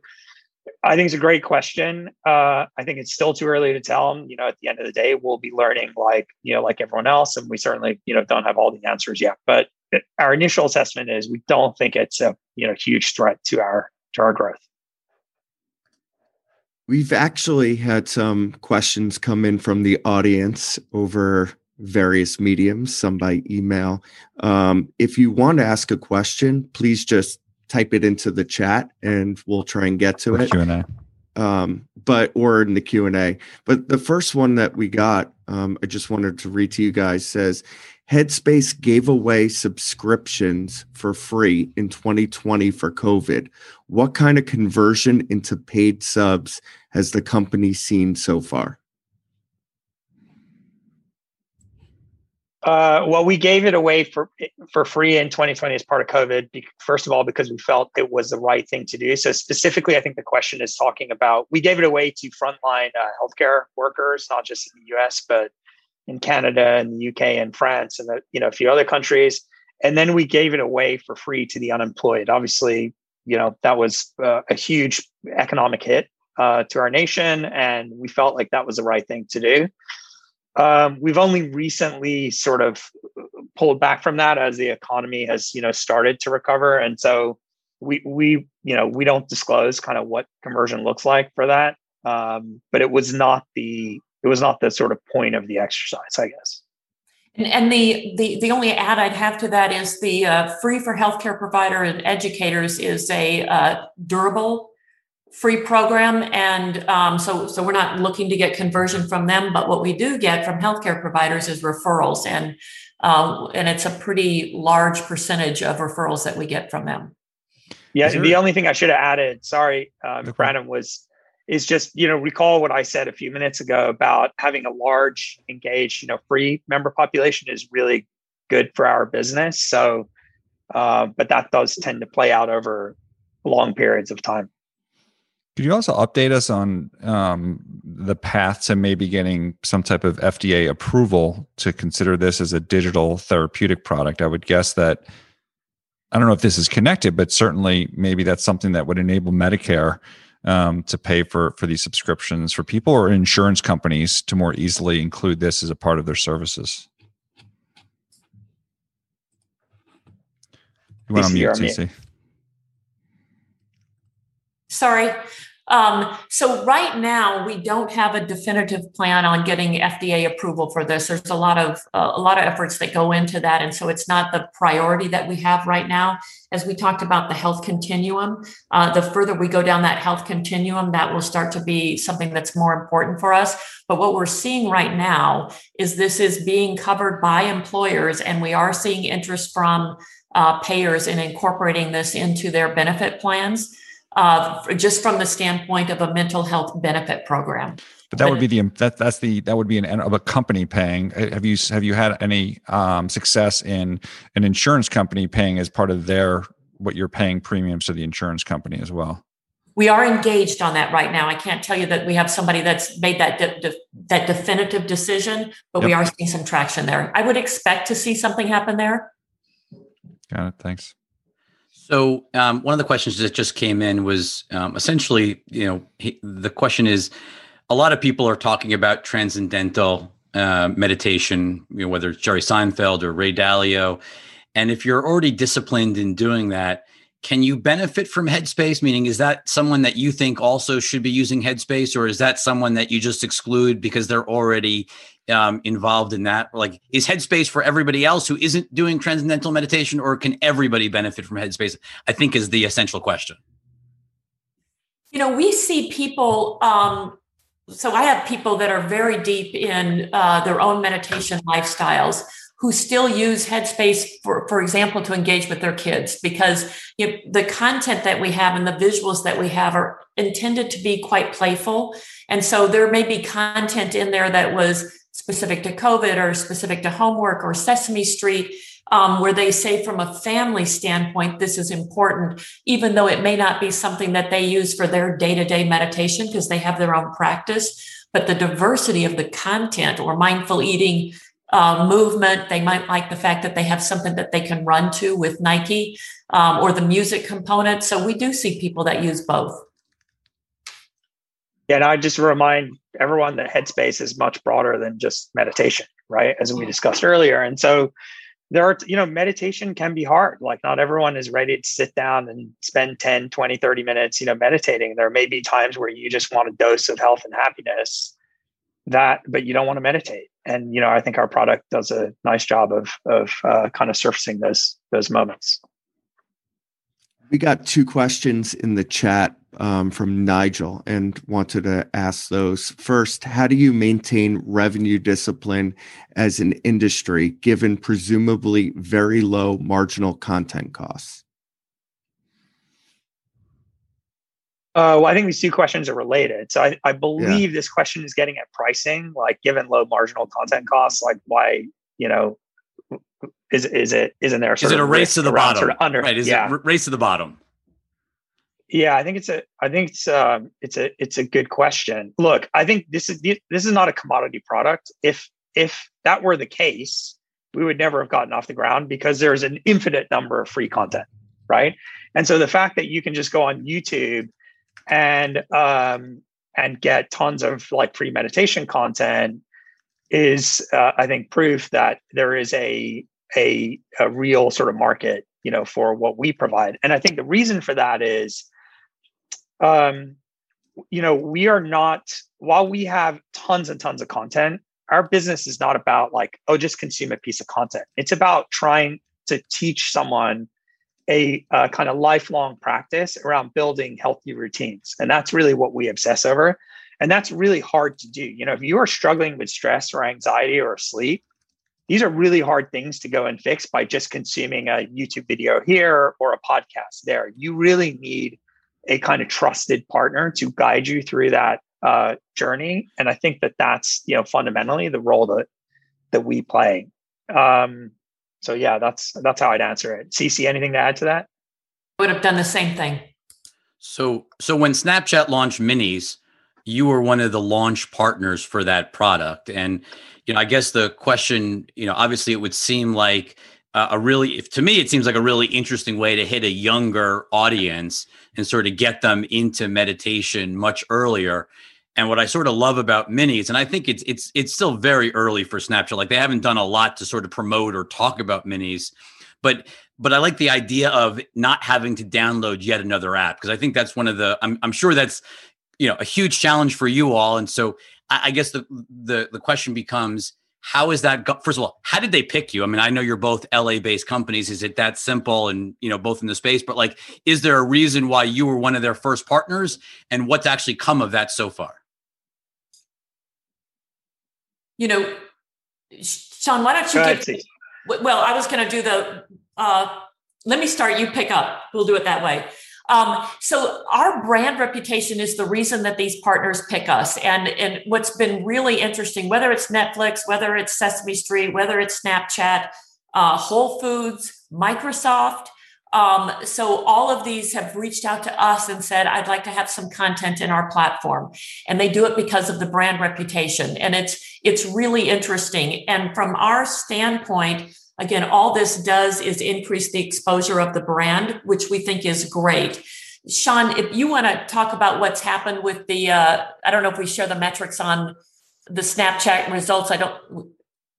I think it's a great question. Uh, I think it's still too early to tell. You know, at the end of the day, we'll be learning like, you know, like everyone else. And we certainly, you know, don't have all the answers yet. But our initial assessment is we don't think it's a, you know, huge threat to our, to our growth. We've actually had some questions come in from the audience over various mediums, some by email. Um, if you want to ask a question, please just type it into the chat and we'll try and get to it. Q&A. Um, but or in the Q and A. But the first one that we got, um, I just wanted to read to you guys says, Headspace gave away subscriptions for free in 2020 for COVID. What kind of conversion into paid subs has the company seen so far? Uh, well, we gave it away for for free in 2020 as part of COVID. First of all, because we felt it was the right thing to do. So specifically, I think the question is talking about we gave it away to frontline uh, healthcare workers, not just in the U.S. but in Canada and the UK and France and you know a few other countries. And then we gave it away for free to the unemployed. Obviously, you know that was uh, a huge economic hit uh, to our nation, and we felt like that was the right thing to do. Um, we've only recently sort of pulled back from that as the economy has you know started to recover, and so we we you know we don't disclose kind of what conversion looks like for that. Um, but it was not the it was not the sort of point of the exercise, I guess. And, and the, the the only add I'd have to that is the uh, free for healthcare provider and educators is a uh, durable free program, and um, so so we're not looking to get conversion from them, but what we do get from healthcare providers is referrals, and um, and it's a pretty large percentage of referrals that we get from them. Yeah, there- the only thing I should have added, sorry, um, Brandon, was is just you know recall what i said a few minutes ago about having a large engaged you know free member population is really good for our business. So uh, but that does tend to play out over long periods of time could you also update us on um, the path to maybe getting some type of fda approval to consider this as a digital therapeutic product i would guess that i don't know if this is connected but certainly maybe that's something that would enable medicare um, to pay for for these subscriptions for people or insurance companies to more easily include this as a part of their services. You want to mute? Sorry. Um, so right now we don't have a definitive plan on getting FDA approval for this. There's a lot of uh, a lot of efforts that go into that, and so it's not the priority that we have right now. As we talked about the health continuum, uh, the further we go down that health continuum, that will start to be something that's more important for us. But what we're seeing right now is this is being covered by employers, and we are seeing interest from uh, payers in incorporating this into their benefit plans uh, just from the standpoint of a mental health benefit program. But that would be the that that's the that would be an of a company paying. Uh, have you have you had any um, success in an insurance company paying as part of their what you're paying premiums to the insurance company as well? We are engaged on that right now. I can't tell you that we have somebody that's made that de- de- that definitive decision, but yep. we are seeing some traction there. I would expect to see something happen there. Got it. Thanks. So um, one of the questions that just came in was um, essentially, you know, he, the question is, a lot of people are talking about transcendental uh, meditation, you know, whether it's Jerry Seinfeld or Ray Dalio, and if you're already disciplined in doing that, can you benefit from Headspace? Meaning, is that someone that you think also should be using Headspace, or is that someone that you just exclude because they're already um, involved in that? Like, is Headspace for everybody else who isn't doing transcendental meditation, or can everybody benefit from Headspace? I think is the essential question. You know, we see people. Um, so I have people that are very deep in uh, their own meditation lifestyles who still use Headspace, for, for example, to engage with their kids because you know, the content that we have and the visuals that we have are intended to be quite playful. And so there may be content in there that was specific to COVID or specific to homework or Sesame Street, um, where they say from a family standpoint, this is important, even though it may not be something that they use for their day to day meditation because they have their own practice. But the diversity of the content or mindful eating uh, movement, they might like the fact that they have something that they can run to with Nike um, or the music component. So we do see people that use both. Yeah, and I just remind everyone that headspace is much broader than just meditation, right? As we discussed earlier. And so there are, you know, meditation can be hard. Like not everyone is ready to sit down and spend 10, 20, 30 minutes, you know, meditating. There may be times where you just want a dose of health and happiness that, but you don't want to meditate. And, you know, I think our product does a nice job of, of uh, kind of surfacing those, those moments. We got two questions in the chat um, from Nigel and wanted to ask those. First, how do you maintain revenue discipline as an industry given presumably very low marginal content costs? Uh, well, I think these two questions are related. So I, I believe yeah. this question is getting at pricing, like given low marginal content costs, like why, you know, is is it isn't there? Is it a race to the bottom? Sort of under, right? Is yeah. it race to the bottom? Yeah, I think it's a. I think it's um, it's a it's a good question. Look, I think this is this is not a commodity product. If if that were the case, we would never have gotten off the ground because there's an infinite number of free content, right? And so the fact that you can just go on YouTube and um, and get tons of like free meditation content is, uh, I think, proof that there is a a a real sort of market, you know, for what we provide. And I think the reason for that is um, you know, we are not, while we have tons and tons of content, our business is not about like, oh, just consume a piece of content. It's about trying to teach someone a, a kind of lifelong practice around building healthy routines. And that's really what we obsess over. And that's really hard to do. You know, if you are struggling with stress or anxiety or sleep, these are really hard things to go and fix by just consuming a YouTube video here or a podcast there. You really need a kind of trusted partner to guide you through that uh, journey. And I think that that's you know fundamentally the role that that we play. Um, so yeah, that's that's how I'd answer it. CeCe, anything to add to that? I would have done the same thing. So so when Snapchat launched Minis, you were one of the launch partners for that product, and you know I guess the question, you know, obviously it would seem like a really if, to me it seems like a really interesting way to hit a younger audience and sort of get them into meditation much earlier. And what i sort of love about minis and i think it's it's it's still very early for snapchat like they haven't done a lot to sort of promote or talk about minis but but i like the idea of not having to download yet another app because i think that's one of the I'm, I'm sure that's you know a huge challenge for you all. And so i, I guess the, the the question becomes how is that go- first of all how did they pick you? I mean i know you're both la based companies. Is it that simple? And you know both in the space but like is there a reason why you were one of their first partners? And what's actually come of that so far? You know sean why don't you Go give well i was going to do the uh, let me start you pick up. We'll do it that way um, so our brand reputation is the reason that these partners pick us. And, and what's been really interesting, whether it's Netflix, whether it's Sesame Street, whether it's Snapchat, uh, Whole Foods, Microsoft. Um, so all of these have reached out to us and said, I'd like to have some content in our platform. And they do it because of the brand reputation. And it's, it's really interesting. And from our standpoint, Again, all this does is increase the exposure of the brand, which we think is great. Sean, if you want to talk about what's happened with the, uh, I don't know if we share the metrics on the Snapchat results. I don't.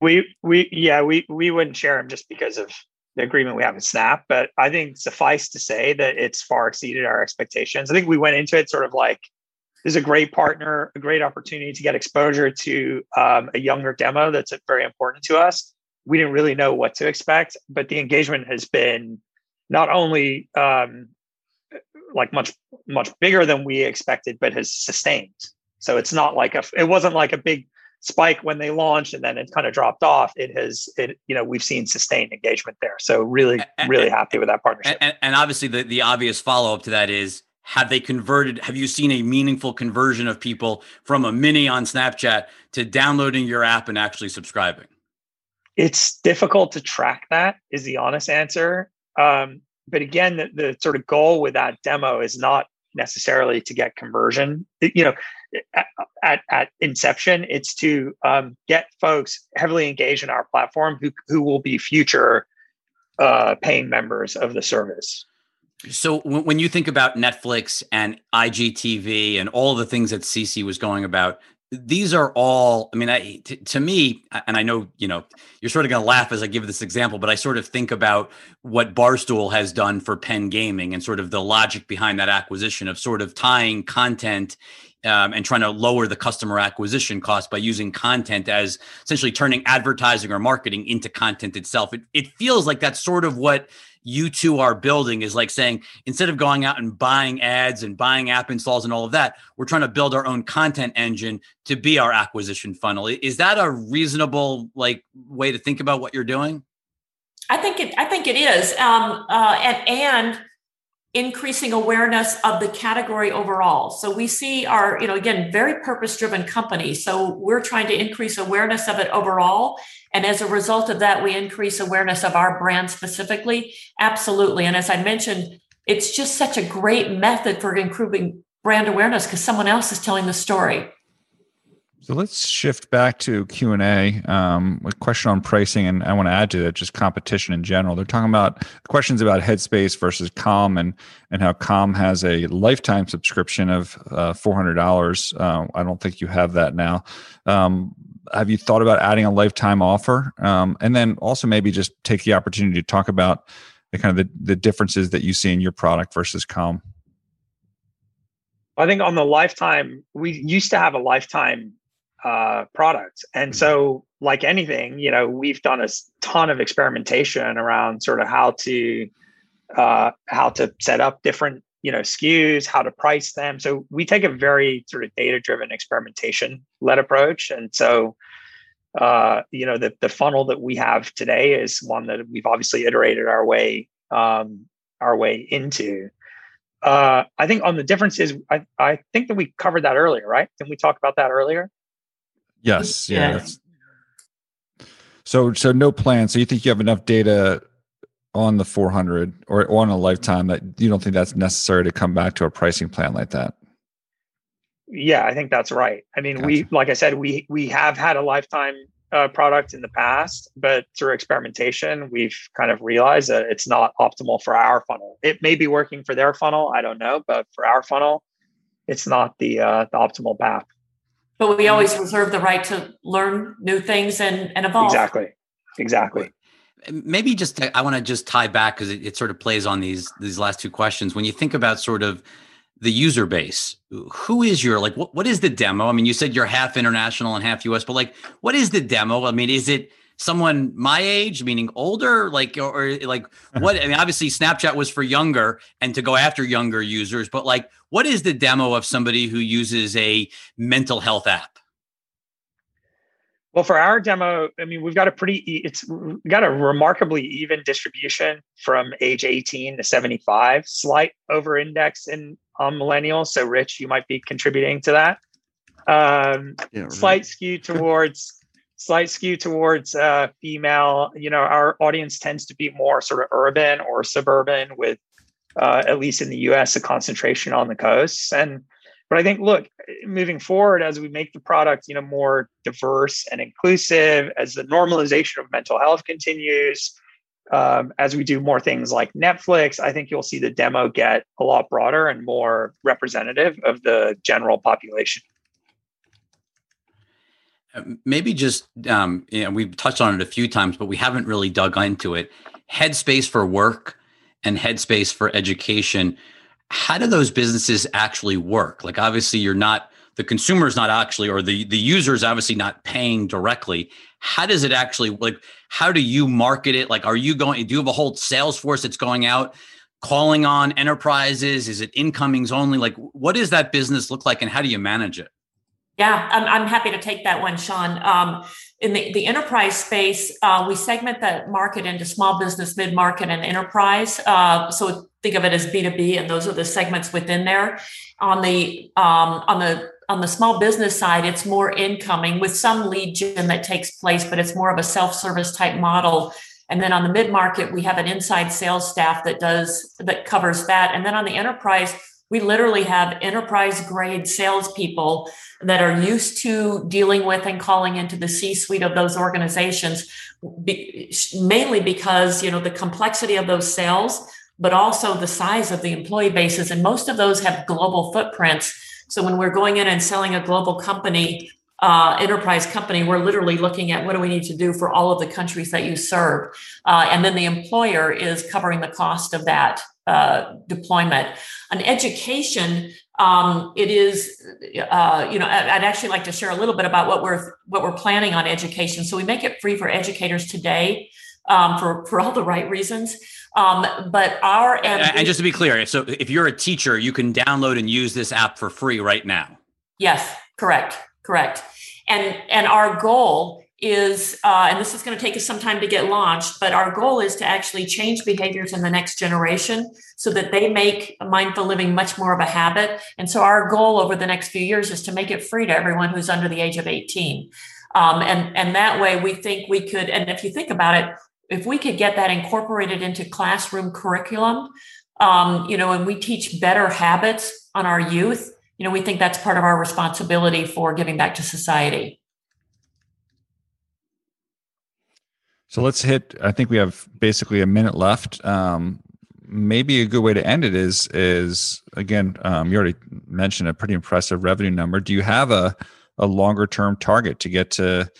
We we yeah we we wouldn't share them just because of the agreement we have with Snap. But I think suffice to say that it's far exceeded our expectations. I think we went into it sort of like this is a great partner, a great opportunity to get exposure to um, a younger demo that's very important to us we didn't really know what to expect, but the engagement has been not only um, like much much bigger than we expected, but has sustained. So it's not like a it wasn't like a big spike when they launched and then it kind of dropped off. It has it you know we've seen sustained engagement there. So really really happy with that partnership. And, and obviously the the obvious follow up to that is have they converted have you seen a meaningful conversion of people from a mini on snapchat to downloading your app and actually subscribing it's difficult to track that is the honest answer. Um, but again the, the sort of goal with that demo is not necessarily to get conversion. You know at, at, at inception it's to um, get folks heavily engaged in our platform who, who will be future uh, paying members of the service. So when you think about netflix and igtv and all the things that CeCe was going about these are all i mean I, t- to me and i know you know you're sort of going to laugh as i give this example but i sort of think about what barstool has done for penn gaming and sort of the logic behind that acquisition of sort of tying content um, and trying to lower the customer acquisition cost by using content as essentially turning advertising or marketing into content itself. It, it feels like that's sort of what you two are building is like saying instead of going out and buying ads and buying app installs and all of that, we're trying to build our own content engine to be our acquisition funnel. Is that a reasonable like way to think about what you're doing? I think it. I think it is, um, uh, and and increasing awareness of the category overall. So we see our, you know, again, very purpose driven company. So we're trying to increase awareness of it overall. And as a result of that, we increase awareness of our brand specifically. Absolutely. And as I mentioned, it's just such a great method for improving brand awareness because someone else is telling the story. So let's shift back to Q and A. Um, a question on pricing, and I want to add to that just competition in general. They're talking about questions about Headspace versus Calm, and and how Calm has a lifetime subscription of uh, four hundred dollars. Uh, I don't think you have that now. Um, have you thought about adding a lifetime offer? Um, and then also maybe just take the opportunity to talk about the kind of the, the differences that you see in your product versus Calm. I think on the lifetime, we used to have a lifetime uh, product. And so, like anything, you know, we've done a ton of experimentation around sort of how to uh, how to set up different you know SKUs, how to price them. So we take a very sort of data driven experimentation led approach. And so, uh, you know, the the funnel that we have today is one that we've obviously iterated our way um, our way into. Uh, I think on the differences, I, I think that we covered that earlier, right? Didn't we talk about that earlier? Yes. Yeah. yeah. So so no plan. So you think you have enough data on the 400 or on a lifetime that you don't think that's necessary to come back to a pricing plan like that? Yeah, I think that's right. I mean, gotcha. we like I said, we we have had a lifetime uh, product in the past, but through experimentation, we've kind of realized that it's not optimal for our funnel. It may be working for their funnel, I don't know, but for our funnel, it's not the uh, the optimal path but we always reserve the right to learn new things and, and evolve. Exactly. Exactly. Maybe just to, I want to just tie back because it, it, sort of plays on these these last two questions. When you think about sort of the user base. Who is your like what, what is the demo? I mean, you said you're half international and half US, but like what is the demo? I mean, is it someone my age, meaning older, like or, or like what? I mean, obviously Snapchat was for younger and to go after younger users, but like what is the demo of somebody who uses a mental health app? Well, for our demo, I mean, we've got a pretty it's got a remarkably even distribution from age 18 to 75, slight over index in um, millennials. So, Rich, you might be contributing to that. Um, yeah, right. Slight skew towards slight skew towards uh, female. You know, our audience tends to be more sort of urban or suburban, with uh, at least in the U.S. a concentration on the coasts and but I think, look, moving forward as we make the product, you know, more diverse and inclusive, as the normalization of mental health continues, um, as we do more things like Netflix, I think you'll see the demo get a lot broader and more representative of the general population. Maybe just, um, you know, we've touched on it a few times, but we haven't really dug into it. Headspace for work and Headspace for education how do those businesses actually work? Like obviously you're not the consumer is not actually or the the user is obviously not paying directly. How does it actually like how do you market it? Like are you going do you have a whole sales force that's going out calling on enterprises? Is it incomings only? Like what does that business look like and how do you manage it? Yeah, I'm, I'm happy to take that one, Sean. Um, in the, the enterprise space, uh, we segment the market into small business, mid market, and enterprise. Uh, so think of it as B2B, and those are the segments within there. On the um, on the on the small business side, it's more incoming with some lead gen that takes place, but it's more of a self-service type model. And then on the mid market, we have an inside sales staff that does that covers that. And then on the enterprise, we literally have enterprise grade salespeople that are used to dealing with and calling into the C suite of those organizations, mainly because you know the complexity of those sales but also the size of the employee bases. And most of those have global footprints. So when we're going in and selling a global company, uh, enterprise company, we're literally looking at what do we need to do for all of the countries that you serve. Uh, and then the employer is covering the cost of that uh, deployment. An education, um, it is, uh, you know, I'd actually like to share a little bit about what we're what we're planning on education. So we make it free for educators today um, for for all the right reasons. Um, but our and, and just to be clear, so if you're a teacher, you can download and use this app for free right now. Yes, correct, correct. And and our goal is, uh, and this is going to take us some time to get launched, but our goal is to actually change behaviors in the next generation so that they make mindful living much more of a habit. And so our goal over the next few years is to make it free to everyone who's under the age of 18. Um, and and that way we think we could. And if you think about it, if we could get that incorporated into classroom curriculum, um, you know, and we teach better habits on our youth, you know, we think that's part of our responsibility for giving back to society. So let's hit. I think we have basically a minute left. Um, maybe a good way to end it is is again. Um, you already mentioned a pretty impressive revenue number. Do you have a a longer term target to get to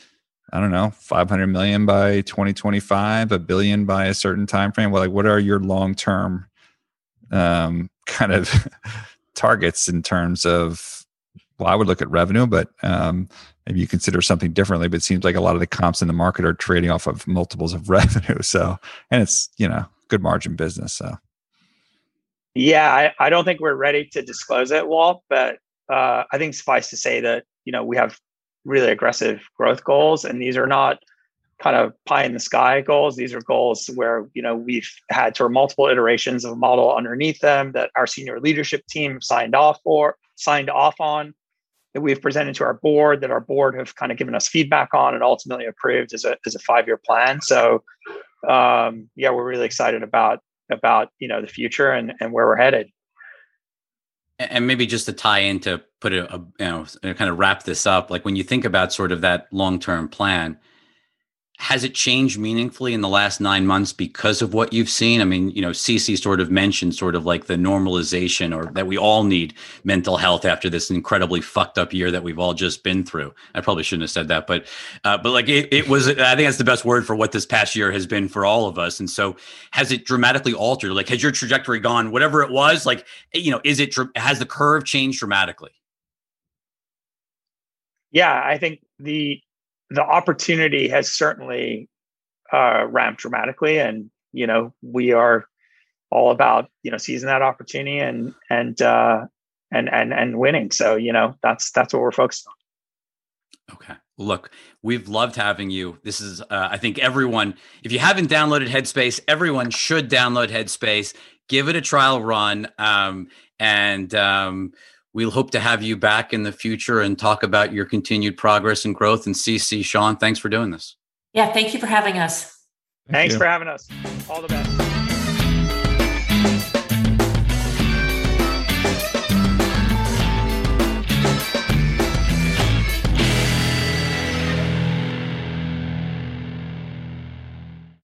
I don't know, 500 million by 2025, a billion by a certain time frame? Well, like what are your long-term um, [LAUGHS] kind of targets in terms of well, I would look at revenue, but um, maybe you consider something differently. But it seems like a lot of the comps in the market are trading off of multiples of [LAUGHS] revenue. So, and it's you know good margin business. So, yeah, I, I don't think we're ready to disclose it, Walt. But uh, I think suffice to say that you know we have really aggressive growth goals and these are not kind of pie in the sky goals these are goals where you know we've had sort of multiple iterations of a model underneath them that our senior leadership team signed off for signed off on that we've presented to our board that our board have kind of given us feedback on and ultimately approved as a, as a five year plan. So um, yeah we're really excited about about you know the future and, and where we're headed. And maybe just to tie in to put a, a, you know kind of wrap this up like when you think about sort of that long-term plan has it changed meaningfully in the last nine months because of what you've seen? I mean, you know, CeCe sort of mentioned sort of like the normalization or that we all need mental health after this incredibly fucked up year that we've all just been through. I probably shouldn't have said that, but, uh, but like it, it was, I think that's the best word for what this past year has been for all of us. And so has it dramatically altered? Like, has your trajectory gone, whatever it was, like, you know, is it, has the curve changed dramatically? Yeah, I think the the opportunity has certainly uh, ramped dramatically, and you know we are all about you know seizing that opportunity and and uh, and and and winning. So you know that's that's what we're focused on. Okay. Look, we've loved having you. This is, uh, I think, everyone. If you haven't downloaded Headspace, everyone should download Headspace. Give it a trial run, um, and um, we'll hope to have you back in the future and talk about your continued progress and growth. And CeCe, Sean, thanks for doing this. Yeah, thank you for having us. Thank thanks you. for having us. All the best.